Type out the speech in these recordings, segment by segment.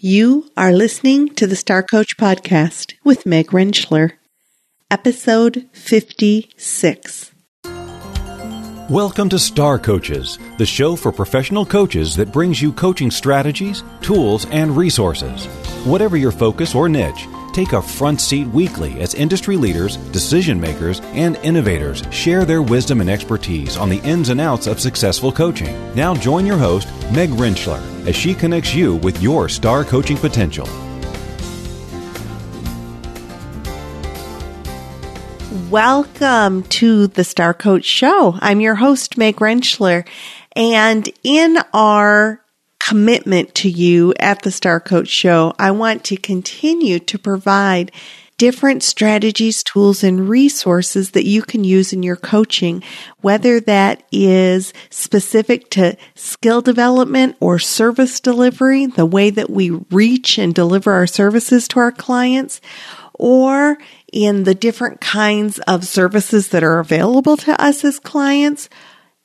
You are listening to the Star Coach Podcast with Meg Rentschler, episode 56. Welcome to Star Coaches, the show for professional coaches that brings you coaching strategies, tools, and resources. Whatever your focus or niche, take a front seat weekly as industry leaders, decision makers, and innovators share their wisdom and expertise on the ins and outs of successful coaching. Now join your host, Meg Rentschler, as she connects you with your star coaching potential. Welcome to the Star Coach Show. I'm your host, Meg Rentschler, and in our commitment to you at the Star Coach Show, I want to continue to provide different strategies, tools, and resources that you can use in your coaching, whether that is specific to skill development or service delivery, the way that we reach and deliver our services to our clients, or in the different kinds of services that are available to us as clients.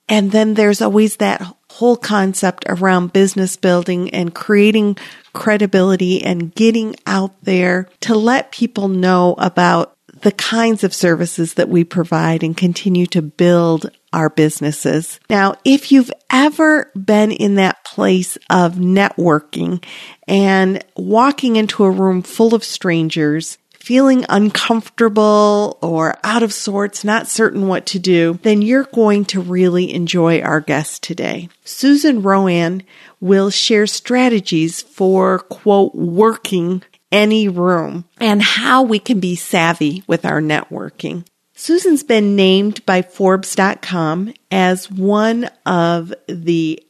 And then there's always that whole concept around business building and creating credibility and getting out there to let people know about the kinds of services that we provide and continue to build our businesses. Now, if you've ever been in that place of networking and walking into a room full of strangers feeling uncomfortable or out of sorts, not certain what to do, then you're going to really enjoy our guest today. Susan RoAne will share strategies for quote, working any room and how we can be savvy with our networking. Susan's been named by Forbes.com as one of the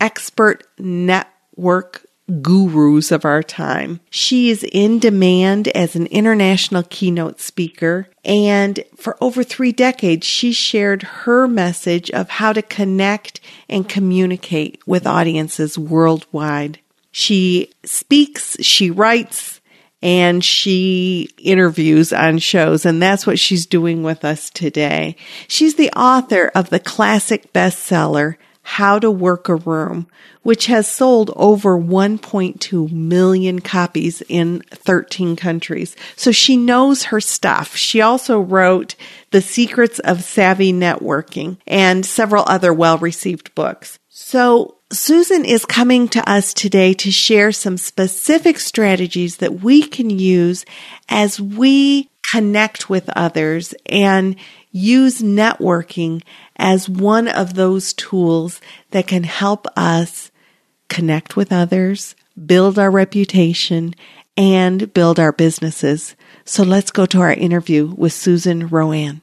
expert network gurus of our time. She is in demand as an international keynote speaker. And for over three decades, she shared her message of how to connect and communicate with audiences worldwide. She speaks, she writes, and she interviews on shows, and that's what she's doing with us today. She's the author of the classic bestseller, how to Work a Room, which has sold over 1.2 million copies in 13 countries. So she knows her stuff. She also wrote The Secrets of Savvy Networking and several other well received books. So Susan is coming to us today to share some specific strategies that we can use as we connect with others and use networking as one of those tools that can help us connect with others, build our reputation, and build our businesses. So let's go to our interview with Susan RoAne.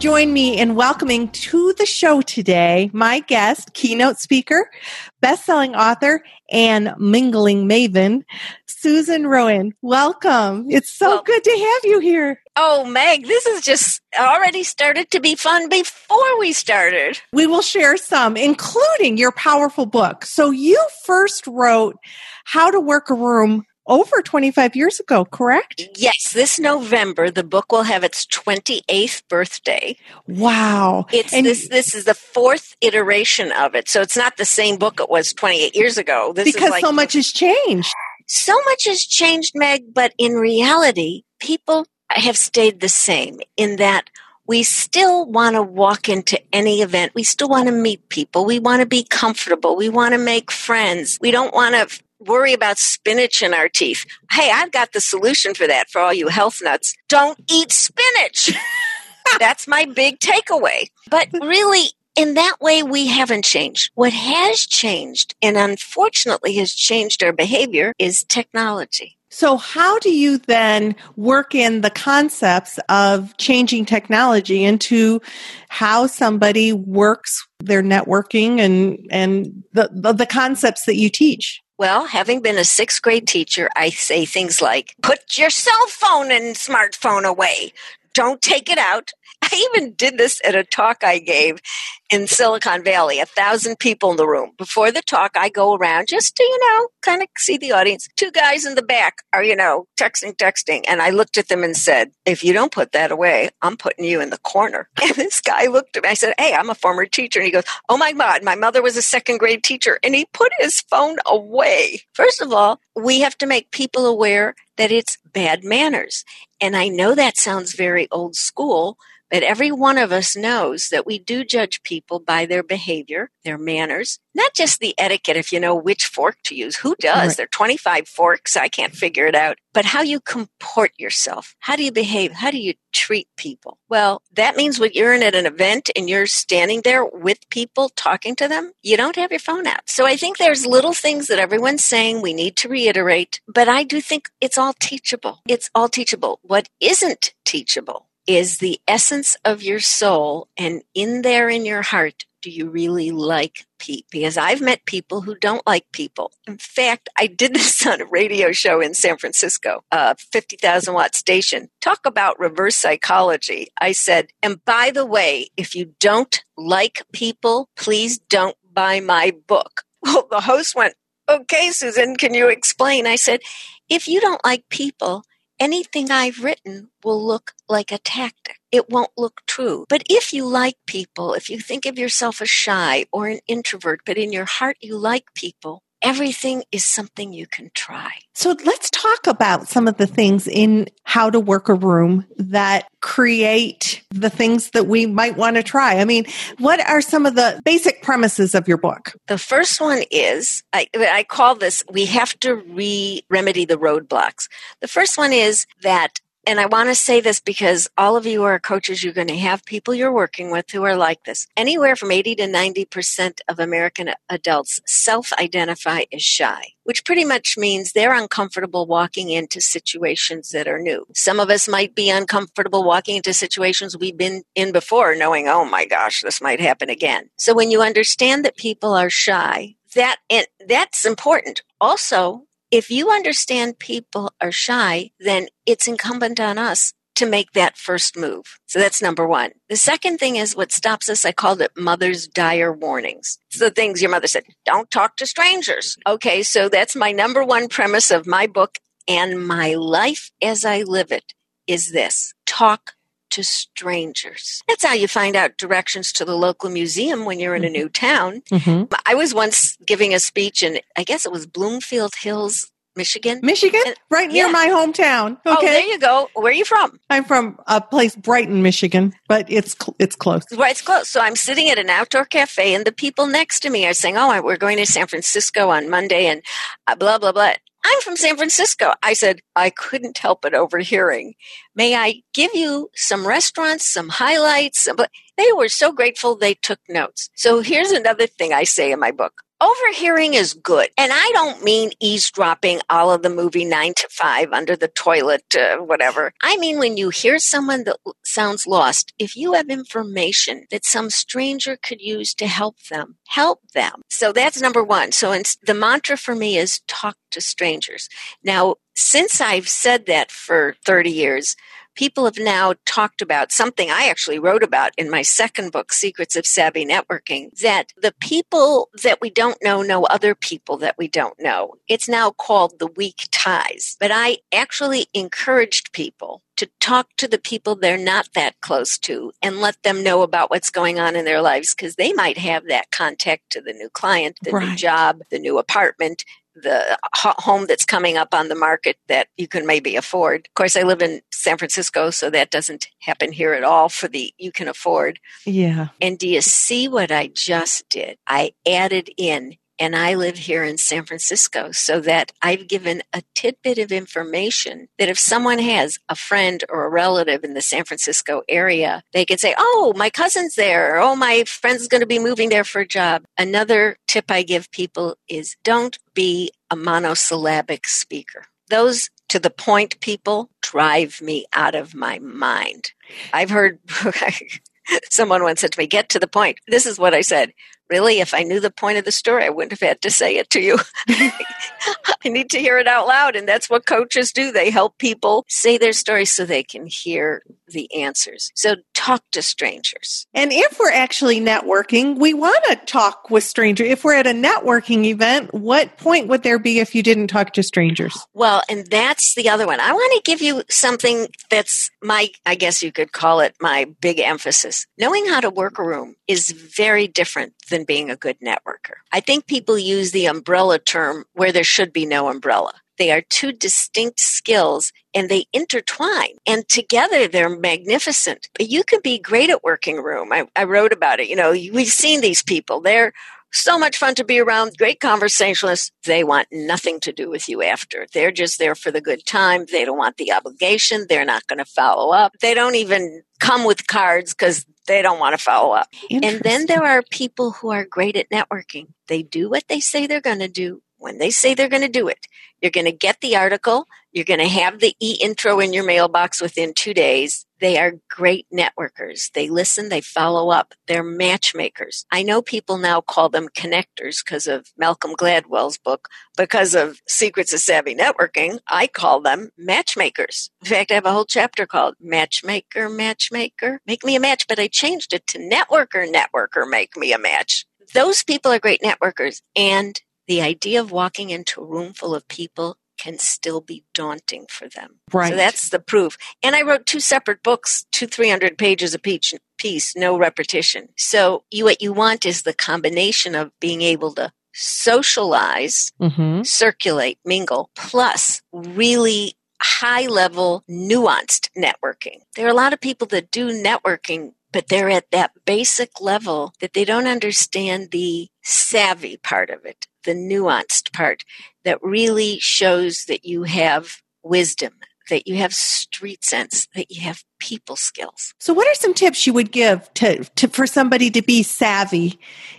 Join me in welcoming to the show today my guest, keynote speaker, best-selling author, and mingling maven, Susan RoAne. Welcome. It's so well, good to have you here. Oh, Meg, this has just already started to be fun before we started. We will share some, including your powerful book. So you first wrote How to Work a Room over 25 years ago, correct? Yes, this November the book will have its 28th birthday. Wow. It's and this this is the fourth iteration of it. So it's not the same book it was 28 years ago. This because like, so much has changed. So much has changed, Meg, but in reality, people have stayed the same in that we still want to walk into any event. We still want to meet people. We want to be comfortable. We want to make friends. We don't want to worry about spinach in our teeth. Hey, I've got the solution for that for all you health nuts. Don't eat spinach. That's my big takeaway. But really, in that way, we haven't changed. What has changed, and unfortunately has changed our behavior, is technology. So, how do you then work in the concepts of changing technology into how somebody works their networking and and the, the, the concepts that you teach? Well, having been a sixth grade teacher, I say things like, put your cell phone and smartphone away. Don't take it out I even did this at a talk I gave in Silicon Valley, a thousand people in the room. Before the talk, I go around just to, you know, kind of see the audience. Two guys in the back are, you know, texting, texting. And I looked at them and said, if you don't put that away, I'm putting you in the corner. And this guy looked at me. I said, hey, I'm a former teacher. And he goes, oh my God, my mother was a second grade teacher. And he put his phone away. First of all, we have to make people aware that it's bad manners. And I know that sounds very old school, but every one of us knows that we do judge people by their behavior, their manners, not just the etiquette if you know which fork to use. Who does? Right. There are 25 forks. I can't figure it out. But how you comport yourself. How do you behave? How do you treat people? Well, that means when you're in at an event and you're standing there with people talking to them, you don't have your phone out. So I think there's little things that everyone's saying we need to reiterate, but I do think it's all teachable. It's all teachable. What isn't teachable is the essence of your soul. And in there in your heart, do you really like people? Because I've met people who don't like people. In fact, I did this on a radio show in San Francisco, a 50,000 watt station. Talk about reverse psychology. I said, and by the way, if you don't like people, please don't buy my book. Well, the host went, okay, Susan, can you explain? I said, if you don't like people, anything I've written will look like a tactic. It won't look true. But if you like people, if you think of yourself as shy or an introvert, but in your heart you like people, everything is something you can try. So let's talk about some of the things in how to work a room that create the things that we might want to try. I mean, what are some of the basic premises of your book? The first one is I, I call this we have to re remedy the roadblocks. The first one is that and I want to say this because all of you are coaches, you're going to have people you're working with who are like this. Anywhere from 80 to 90% of American adults self identify as shy, which pretty much means they're uncomfortable walking into situations that are new. Some of us might be uncomfortable walking into situations we've been in before, knowing, oh my gosh, this might happen again. So when you understand that people are shy, that and that's important. Also, if you understand people are shy, then it's incumbent on us to make that first move. So that's number one. The second thing is what stops us. I called it mother's dire warnings. It's the things your mother said, don't talk to strangers. Okay. So that's my number one premise of my book and my life as I live it is this talk to strangers. That's how you find out directions to the local museum when you're in a mm-hmm. new town. Mm-hmm. I was once giving a speech in, I guess it was Bloomfield Hills, Michigan. Michigan? And, right near yeah. my hometown. Oh, okay. Oh, there you go. Where are you from? I'm from a place, Brighton, Michigan, but it's it's close. Right, it's close. So I'm sitting at an outdoor cafe, and the people next to me are saying, "Oh, we're going to San Francisco on Monday," and uh, blah blah blah. I'm from San Francisco. I said, I couldn't help but overhearing. May I give you some restaurants, some highlights? But they were so grateful they took notes. So here's another thing I say in my book. Overhearing is good. And I don't mean eavesdropping all of the movie nine to five under the toilet, uh, whatever. I mean when you hear someone that sounds lost, if you have information that some stranger could use to help them, help them. So that's number one. So the mantra for me is talk to strangers. Now, since I've said that for 30 years, people have now talked about something I actually wrote about in my second book, Secrets of Savvy Networking, that the people that we don't know know other people that we don't know. It's now called the weak ties. But I actually encouraged people to talk to the people they're not that close to and let them know about what's going on in their lives because they might have that contact to the new client, the right. new job, the new apartment, the home that's coming up on the market that you can maybe afford. Of course, I live in San Francisco, so that doesn't happen here at all for the you can afford. Yeah. And do you see what I just did? I added in and I live here in San Francisco so that I've given a tidbit of information that if someone has a friend or a relative in the San Francisco area, they can say, Oh, my cousin's there. Or oh, my friend's going to be moving there for a job. Another tip I give people is don't be a monosyllabic speaker. Those to the point people drive me out of my mind. I've heard someone once said to me, Get to the point. This is what I said really, if I knew the point of the story, I wouldn't have had to say it to you. I need to hear it out loud. And that's what coaches do. They help people say their story so they can hear the answers. So talk to strangers. And if we're actually networking, we want to talk with strangers. If we're at a networking event, what point would there be if you didn't talk to strangers? Well, and that's the other one. I want to give you something that's my, I guess you could call it my big emphasis. Knowing how to work a room is very different than being a good networker. I think people use the umbrella term where there should be no umbrella. They are two distinct skills and they intertwine and together they're magnificent. You can be great at working room. I, I wrote about it. You know, we've seen these people. They're so much fun to be around, great conversationalists. They want nothing to do with you after. They're just there for the good time. They don't want the obligation. They're not going to follow up. They don't even come with cards because they don't want to follow up. And then there are people who are great at networking. They do what they say they're going to do when they say they're going to do it. You're going to get the article. You're going to have the e intro in your mailbox within two days. They are great networkers. They listen, they follow up. They're matchmakers. I know people now call them connectors because of Malcolm Gladwell's book. Because of Secrets of Savvy Networking, I call them matchmakers. In fact, I have a whole chapter called Matchmaker, Matchmaker. Make me a match, but I changed it to Networker, Networker, Make me a match. Those people are great networkers and the idea of walking into a room full of people can still be daunting for them. Right. So that's the proof. And I wrote two separate books, two 300 pages a piece, piece no repetition. So you, what you want is the combination of being able to socialize, mm-hmm. circulate, mingle, plus really high level, nuanced networking. There are a lot of people that do networking but they're at that basic level that they don't understand the savvy part of it, the nuanced part that really shows that you have wisdom, that you have street sense, that you have people skills. So what are some tips you would give to, to for somebody to be savvy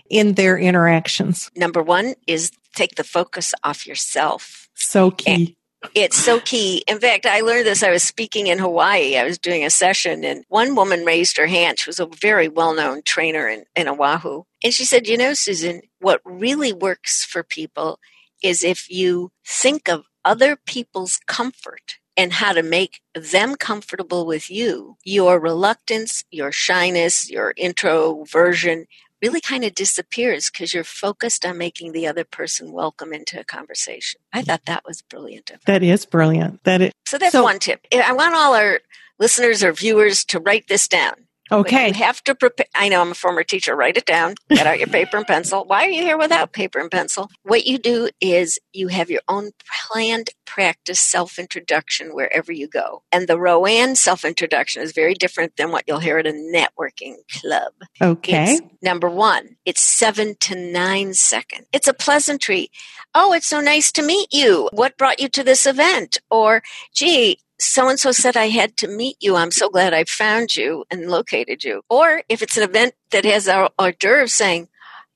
in their interactions? Number 1 is take the focus off yourself. So key. It's so key. In fact, I learned this. I was speaking in Hawaii. I was doing a session, and one woman raised her hand. She was a very well known trainer in, in Oahu. And she said, You know, Susan, what really works for people is if you think of other people's comfort and how to make them comfortable with you, your reluctance, your shyness, your introversion really kind of disappears because you're focused on making the other person welcome into a conversation. I thought that was brilliant. That is brilliant. That is. So that's so, one tip. I want all our listeners or viewers to write this down. Okay. you have to prepare. I know I'm a former teacher. Write it down. Get out your paper and pencil. Why are you here without paper and pencil? What you do is you have your own planned practice self introduction wherever you go. And the RoAne self introduction is very different than what you'll hear at a networking club. Okay. It's, number one, it's seven to nine seconds. It's a pleasantry. Oh, it's so nice to meet you. What brought you to this event? Or, gee, so and so said I had to meet you. I'm so glad I found you and located you. Or if it's an event that has our hors d'oeuvre saying,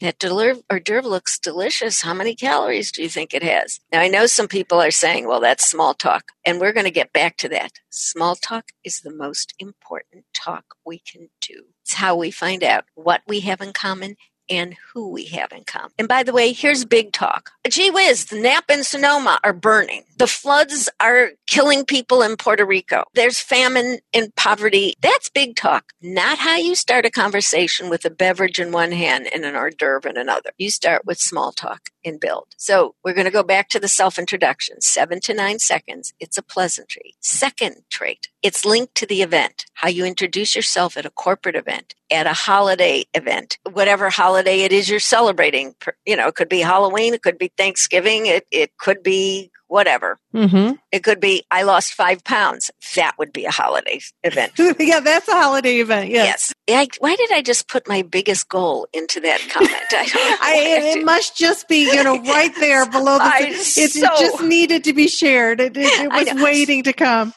that hors d'oeuvre looks delicious. How many calories do you think it has? Now, I know some people are saying, well, that's small talk. And we're going to get back to that. Small talk is the most important talk we can do. It's how we find out what we have in common and who we have in common. And by the way, here's big talk. Gee whiz, the Napa and Sonoma are burning. The floods are killing people in Puerto Rico. There's famine and poverty. That's big talk. Not how you start a conversation with a beverage in one hand and an hors d'oeuvre in another. You start with small talk and build. So we're going to go back to the self introduction. Seven to nine seconds. It's a pleasantry. Second trait. It's linked to the event. How you introduce yourself at a corporate event, at a holiday event, whatever holiday it is you're celebrating. You know, it could be Halloween. It could be Thanksgiving. It, it could be whatever. Mm-hmm. It could be I lost five pounds. That would be a holiday event. yeah, that's a holiday event. Yes. yes. I, why did I just put my biggest goal into that comment? I don't. I, it must just be you know right there below the. it, so, it, just needed to be shared. It, it, it was waiting to come.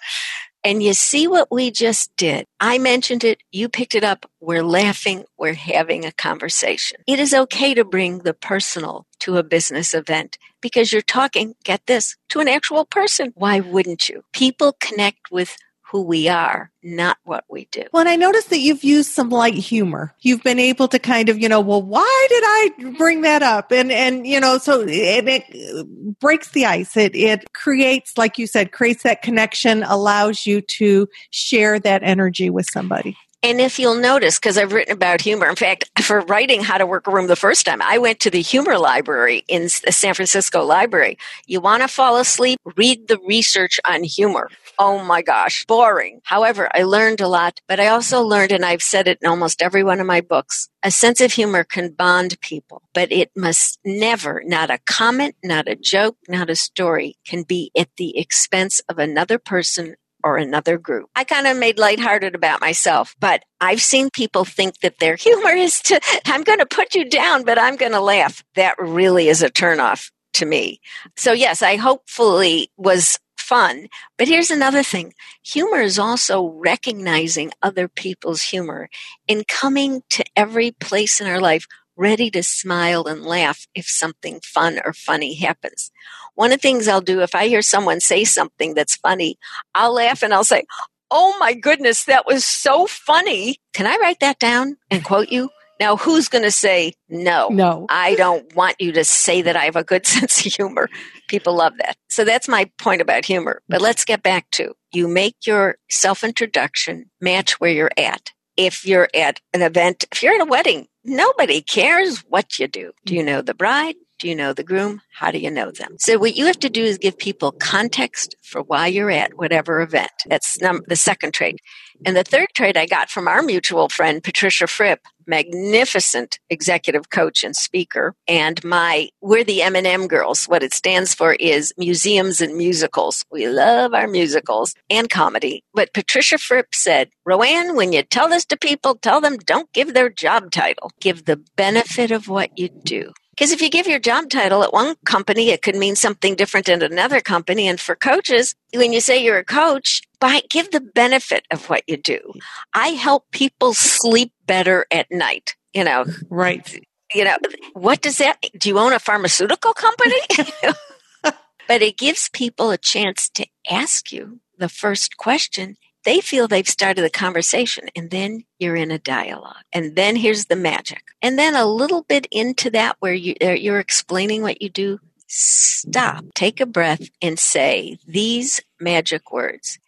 And you see what we just did. I mentioned it. You picked it up. We're laughing. We're having a conversation. It is okay to bring the personal to a business event because you're talking, get this, to an actual person. Why wouldn't you? People connect with who we are, not what we do. Well, and I noticed that you've used some light humor. You've been able to kind of, you know, well, why did I bring that up? And, and, you know, so it, it breaks the ice. It, it creates, like you said, creates that connection, allows you to share that energy with somebody. And if you'll notice, because I've written about humor, in fact, for writing How to Work a Room the first time, I went to the humor library in the uh, San Francisco library. You want to fall asleep? Read the research on humor. Oh my gosh, boring. However, I learned a lot, but I also learned, and I've said it in almost every one of my books, a sense of humor can bond people, but it must never, not a comment, not a joke, not a story, can be at the expense of another person or another group. I kind of made lighthearted about myself, but I've seen people think that their humor is to, I'm going to put you down, but I'm going to laugh. That really is a turnoff to me. So yes, I hopefully was fun. But here's another thing. Humor is also recognizing other people's humor and coming to every place in our life ready to smile and laugh if something fun or funny happens. One of the things I'll do if I hear someone say something that's funny, I'll laugh and I'll say, Oh my goodness, that was so funny. Can I write that down and quote you? Now, who's going to say no? No. I don't want you to say that I have a good sense of humor. People love that. So that's my point about humor. But let's get back to you make your self introduction match where you're at. If you're at an event, if you're at a wedding, nobody cares what you do. Do you know the bride? Do you know the groom? How do you know them? So what you have to do is give people context for why you're at whatever event. That's num- the second trait. And the third trait I got from our mutual friend, Patricia Fripp, magnificent executive coach and speaker. And my, we're the M&M girls. What it stands for is museums and musicals. We love our musicals and comedy. But Patricia Fripp said, RoAne, when you tell this to people, tell them don't give their job title. Give the benefit of what you do. Because if you give your job title at one company, it could mean something different in another company. And for coaches, when you say you're a coach, by give the benefit of what you do. I help people sleep better at night. You know, right? You know, what does that? Do you own a pharmaceutical company? but it gives people a chance to ask you the first question they feel they've started the conversation and then you're in a dialogue. And then here's the magic. And then a little bit into that where you, uh, you're explaining what you do, stop, take a breath and say these magic words.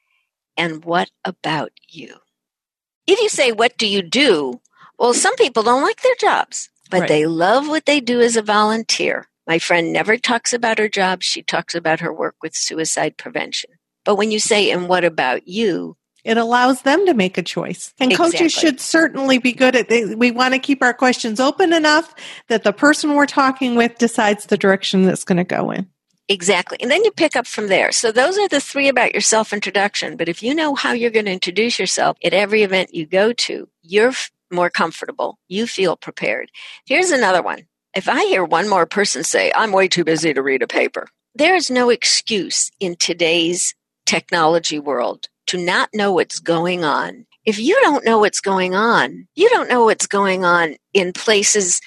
And what about you? If you say, what do you do? Well, some people don't like their jobs, but right. they love what they do as a volunteer. My friend never talks about her job. She talks about her work with suicide prevention. But when you say, and what about you? it allows them to make a choice. And exactly. coaches should certainly be good at it. We want to keep our questions open enough that the person we're talking with decides the direction that's going to go in. Exactly. And then you pick up from there. So those are the three about your self introduction. But if you know how you're going to introduce yourself at every event you go to, you're more comfortable. You feel prepared. Here's another one. If I hear one more person say, I'm way too busy to read a paper, there is no excuse in today's technology world to not know what's going on. If you don't know what's going on, you don't know what's going on in places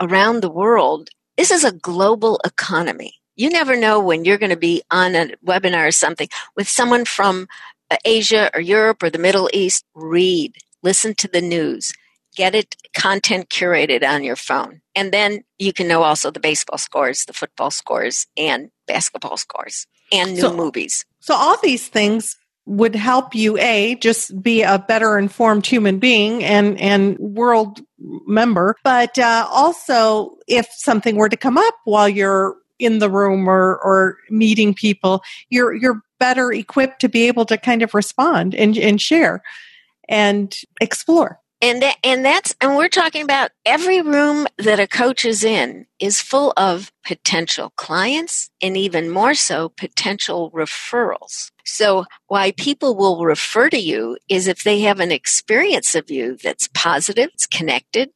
around the world. This is a global economy. You never know when you're going to be on a webinar or something with someone from uh, Asia or Europe or the Middle East. Read, listen to the news, get it content curated on your phone. And then you can know also the baseball scores, the football scores, and basketball scores, and new so, movies. So all these things would help you a just be a better informed human being and and world member but uh, also if something were to come up while you're in the room or or meeting people you're you're better equipped to be able to kind of respond and and share and explore and that, and that's and we're talking about every room that a coach is in is full of potential clients and even more so potential referrals. So why people will refer to you is if they have an experience of you that's positive, it's connected,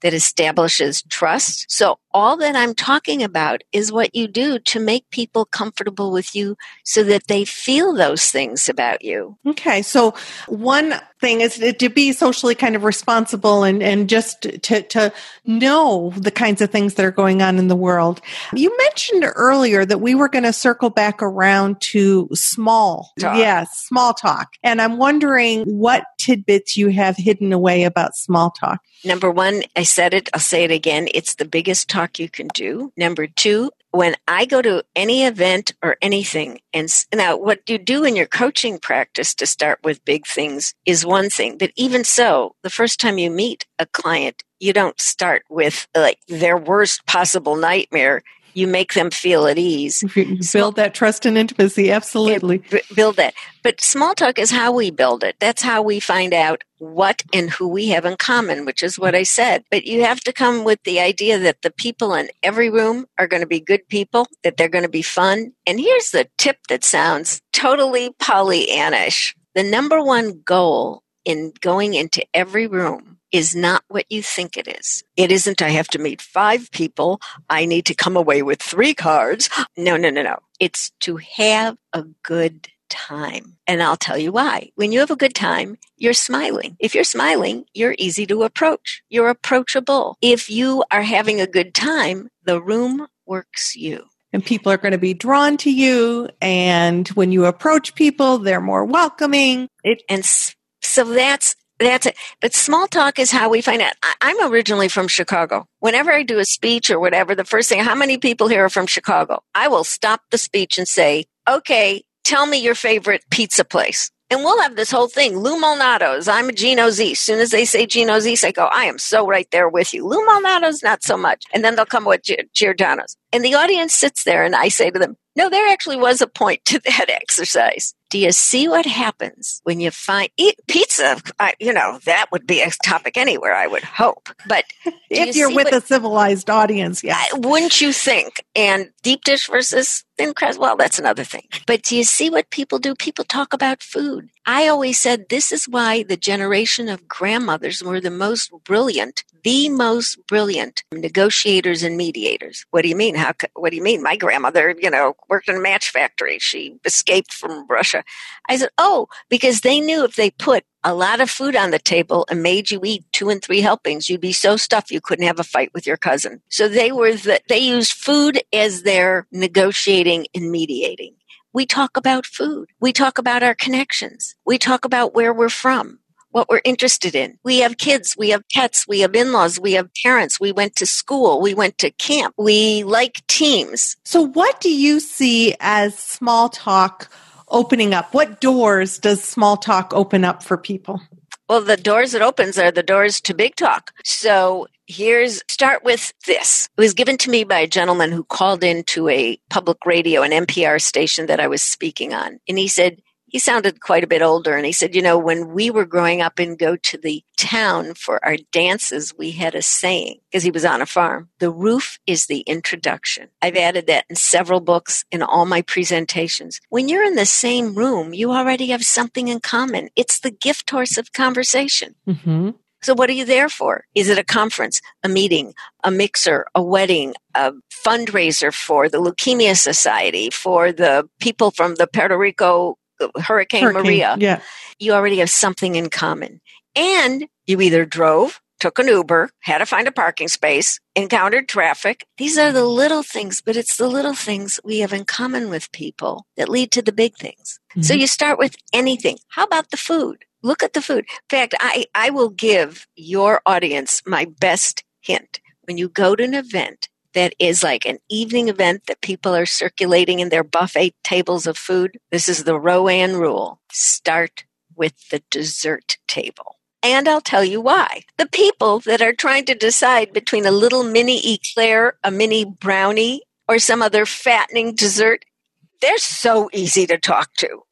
that establishes trust. So all that I'm talking about is what you do to make people comfortable with you so that they feel those things about you. Okay. So one thing is to be socially kind of responsible and, and just to, to know the kinds of things that are going on in the world. You mentioned earlier that we were going to circle back around to small. Talk. Yes, small talk. And I'm wondering what tidbits you have hidden away about small talk. Number one, I said it, I'll say it again. It's the biggest talk you can do. Number two, when I go to any event or anything, and now what you do in your coaching practice to start with big things is one thing, but even so, the first time you meet a client, you don't start with like their worst possible nightmare you make them feel at ease. build that trust and intimacy, absolutely. build that. But small talk is how we build it. That's how we find out what and who we have in common, which is what I said. But you have to come with the idea that the people in every room are going to be good people, that they're going to be fun. And here's the tip that sounds totally Pollyannish. The number one goal in going into every room is not what you think it is. It isn't, I have to meet five people. I need to come away with three cards. No, no, no, no. It's to have a good time. And I'll tell you why. When you have a good time, you're smiling. If you're smiling, you're easy to approach. You're approachable. If you are having a good time, the room works you. And people are going to be drawn to you. And when you approach people, they're more welcoming. It, and so that's that's it. But small talk is how we find out. I, am originally from Chicago. Whenever I do a speech or whatever, the first thing, how many people here are from Chicago? I will stop the speech and say, okay, tell me your favorite pizza place. And we'll have this whole thing. Lou Malnati's. I'm a Gino's East. As soon as they say Gino's East, I go, I am so right there with you. Lou Malnati's, not so much. And then they'll come with Giordano's. And the audience sits there and I say to them, no, there actually was a point to that exercise. Do you see what happens when you find eat pizza? I, you know, that would be a topic anywhere, I would hope. But if you are with what, a civilized audience, yeah. Wouldn't you think? And deep dish versus thin crust, well, that's another thing. But do you see what people do? People talk about food. I always said this is why the generation of grandmothers were the most brilliant, the most brilliant negotiators and mediators. What do you mean? How? What do you mean? My grandmother, you know, worked in a match factory. She escaped from Russia. I said, oh, because they knew if they put a lot of food on the table and made you eat two and three helpings, you'd be so stuffed you couldn't have a fight with your cousin. So they were the, they used food as their negotiating and mediating. We talk about food. We talk about our connections. We talk about where we're from, what we're interested in. We have kids, we have pets, we have in laws, we have parents, we went to school, we went to camp, we like teams. So, what do you see as small talk opening up? What doors does small talk open up for people? Well, the doors it opens are the doors to big talk. So here's start with this. It was given to me by a gentleman who called into a public radio, an NPR station that I was speaking on. And he said, he sounded quite a bit older and he said, you know, when we were growing up and go to the town for our dances, we had a saying because he was on a farm. The roof is the introduction. I've added that in several books in all my presentations. When you're in the same room, you already have something in common. It's the gift horse of conversation. Mm-hmm. So what are you there for? Is it a conference, a meeting, a mixer, a wedding, a fundraiser for the Leukemia Society, for the people from the Puerto Rico Hurricane, Hurricane Maria. Yeah. You already have something in common. And you either drove, took an Uber, had to find a parking space, encountered traffic. These are the little things, but it's the little things we have in common with people that lead to the big things. Mm-hmm. So you start with anything. How about the food? Look at the food. In fact, I, I will give your audience my best hint. When you go to an event, that is like an evening event that people are circulating in their buffet tables of food. This is the RoAne rule. Start with the dessert table. And I'll tell you why. The people that are trying to decide between a little mini eclair, a mini brownie, or some other fattening dessert, they're so easy to talk to.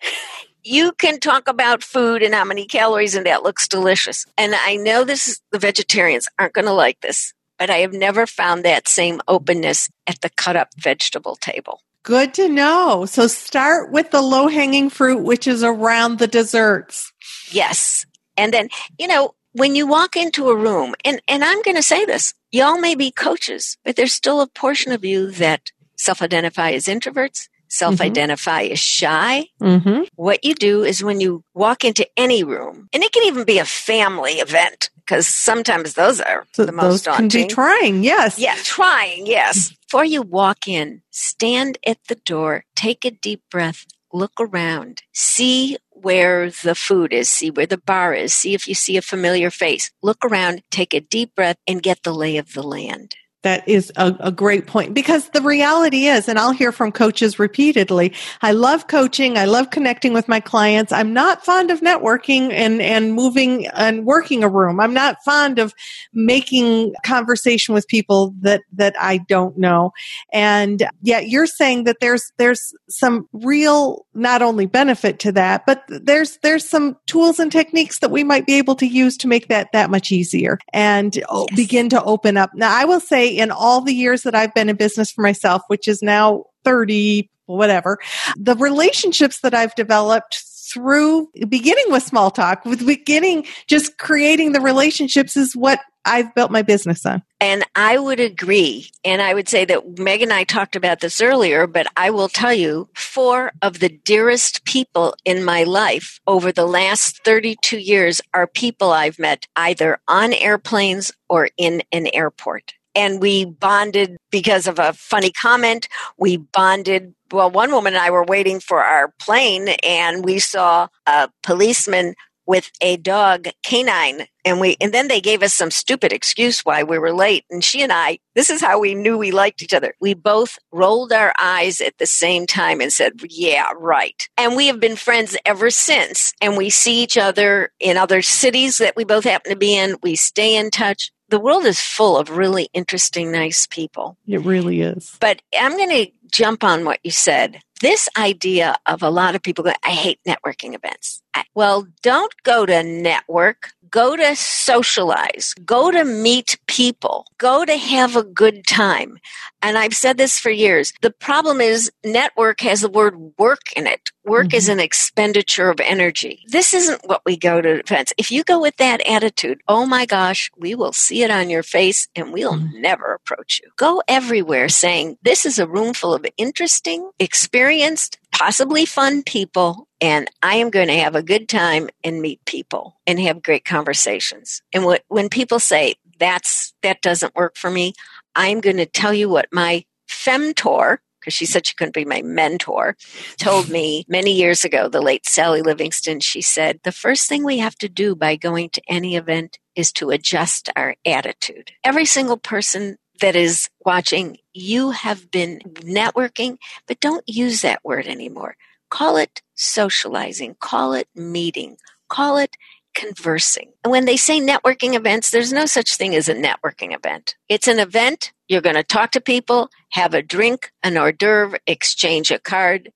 You can talk about food and how many calories and that looks delicious. And I know this is, the vegetarians aren't going to like this but I have never found that same openness at the cut up vegetable table. Good to know. So start with the low hanging fruit, which is around the desserts. Yes. And then, you know, when you walk into a room, and, and I'm going to say this, y'all may be coaches, but there's still a portion of you that self identify as introverts, self identify mm-hmm. as shy. Mm-hmm. What you do is when you walk into any room, and it can even be a family event, because sometimes those are so the most those can be trying, yes. Yeah, trying, yes. Before you walk in, stand at the door, take a deep breath, look around, see where the food is, see where the bar is, see if you see a familiar face. Look around, take a deep breath, and get the lay of the land. That is a, a, great point because the reality is, and I'll hear from coaches repeatedly, I love coaching. I love connecting with my clients. I'm not fond of networking and, and moving and working a room. I'm not fond of making conversation with people that, that I don't know. And yet you're saying that there's, there's some real, not only benefit to that, but there's, there's some tools and techniques that we might be able to use to make that that much easier and yes. begin to open up. Now, I will say in all the years that I've been in business for myself, which is now 30, whatever, the relationships that I've developed through beginning with small talk, with beginning just creating the relationships is what I've built my business on. And I would agree. And I would say that Meg and I talked about this earlier, but I will tell you four of the dearest people in my life over the last 32 years are people I've met either on airplanes or in an airport and we bonded because of a funny comment. We bonded. Well, one woman and I were waiting for our plane and we saw a policeman with a dog canine and we and then they gave us some stupid excuse why we were late. And she and I this is how we knew we liked each other. We both rolled our eyes at the same time and said yeah right. And we have been friends ever since. And we see each other in other cities that we both happen to be in. We stay in touch the world is full of really interesting, nice people. It really is. But I'm going to jump on what you said. This idea of a lot of people going, I hate networking events. Well, don't go to network. Go to socialize. Go to meet people. Go to have a good time. And I've said this for years. The problem is network has the word work in it. Work mm-hmm. is an expenditure of energy. This isn't what we go to events. If you go with that attitude, oh my gosh, we will see it on your face and we'll mm-hmm. never approach you. Go everywhere saying, this is a room full of interesting, experienced, possibly fun people and I am going to have a good time and meet people and have great conversations. And what, when people say that's, that doesn't work for me, I'm going to tell you what my femtor, because she said she couldn't be my mentor, told me many years ago, the late Sally Livingston. She said, The first thing we have to do by going to any event is to adjust our attitude. Every single person that is watching, you have been networking, but don't use that word anymore. Call it socializing, call it meeting, call it conversing. And when they say networking events, there's no such thing as a networking event. It's an event. You're going to talk to people, have a drink, an hors d'oeuvre, exchange a card.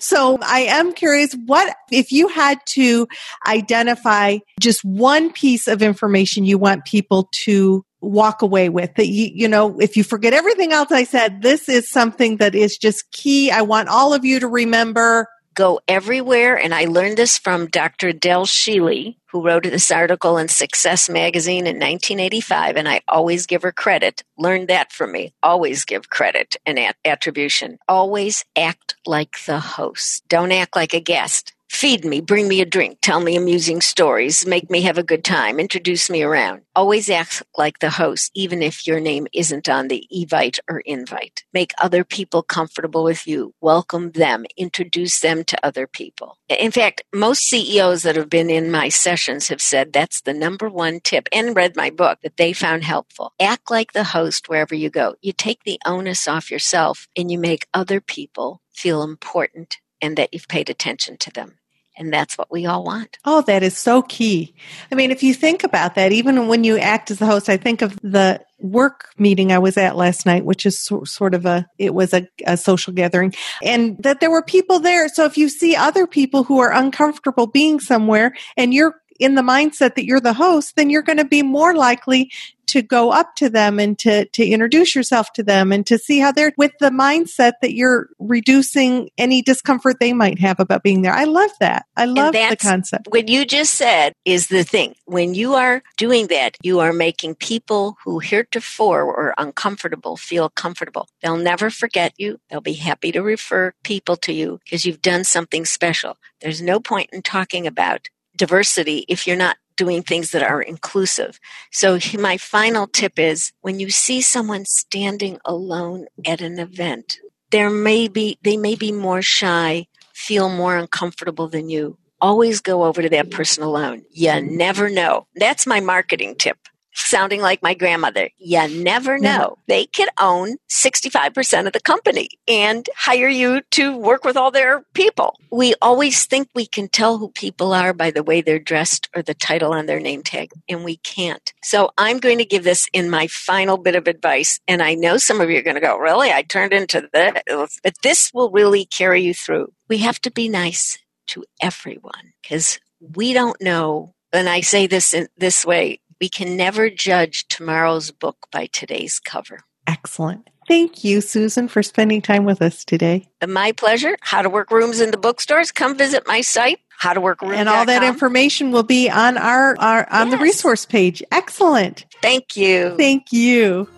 So I am curious, what if you had to identify just one piece of information you want people to walk away with that you, you know, if you forget everything else I said, this is something that is just key. I want all of you to remember go everywhere. And I learned this from Dr. Del Shealy, who wrote this article in Success Magazine in 1985. And I always give her credit. Learned that from me. Always give credit and attribution. Always act like the host. Don't act like a guest. Feed me, bring me a drink, tell me amusing stories, make me have a good time, introduce me around. Always act like the host, even if your name isn't on the evite or invite. Make other people comfortable with you. Welcome them. Introduce them to other people. In fact, most CEOs that have been in my sessions have said that's the number one tip and read my book that they found helpful. Act like the host wherever you go. You take the onus off yourself and you make other people feel important and that you've paid attention to them. And that's what we all want. Oh, that is so key. I mean, if you think about that, even when you act as the host, I think of the work meeting I was at last night, which is so, sort of a, it was a, a social gathering and that there were people there. So if you see other people who are uncomfortable being somewhere and you're in the mindset that you're the host, then you're going to be more likely to go up to them and to, to introduce yourself to them and to see how they're with the mindset that you're reducing any discomfort they might have about being there. I love that. I love the concept. What you just said is the thing. When you are doing that, you are making people who heretofore were uncomfortable feel comfortable. They'll never forget you. They'll be happy to refer people to you because you've done something special. There's no point in talking about diversity if you're not doing things that are inclusive. So my final tip is when you see someone standing alone at an event, there may be, they may be more shy, feel more uncomfortable than you. Always go over to that person alone. You never know. That's my marketing tip sounding like my grandmother. You never know. They could own 65% of the company and hire you to work with all their people. We always think we can tell who people are by the way they're dressed or the title on their name tag, and we can't. So I'm going to give this in my final bit of advice. And I know some of you are going to go, really? I turned into this, but this will really carry you through. We have to be nice to everyone because we don't know and I say this in this way we can never judge tomorrow's book by today's cover. Excellent. Thank you, Susan, for spending time with us today. My pleasure. How to work rooms in the bookstores. Come visit my site, how to work rooms. And all that information will be on our, our on yes. the resource page. Excellent. Thank you. Thank you.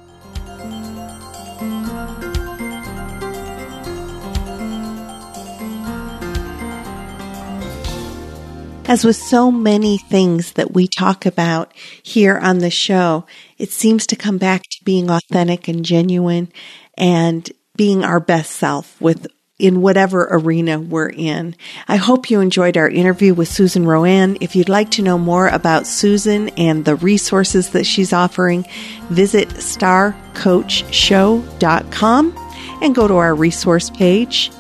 As with so many things that we talk about here on the show, it seems to come back to being authentic and genuine and being our best self with in whatever arena we're in. I hope you enjoyed our interview with Susan RoAne. If you'd like to know more about Susan and the resources that she's offering, visit starcoachshow.com and go to our resource page.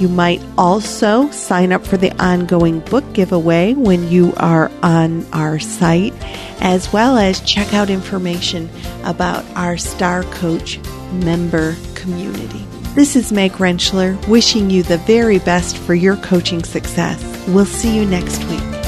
You might also sign up for the ongoing book giveaway when you are on our site, as well as check out information about our Star Coach member community. This is Meg Rentschler wishing you the very best for your coaching success. We'll see you next week.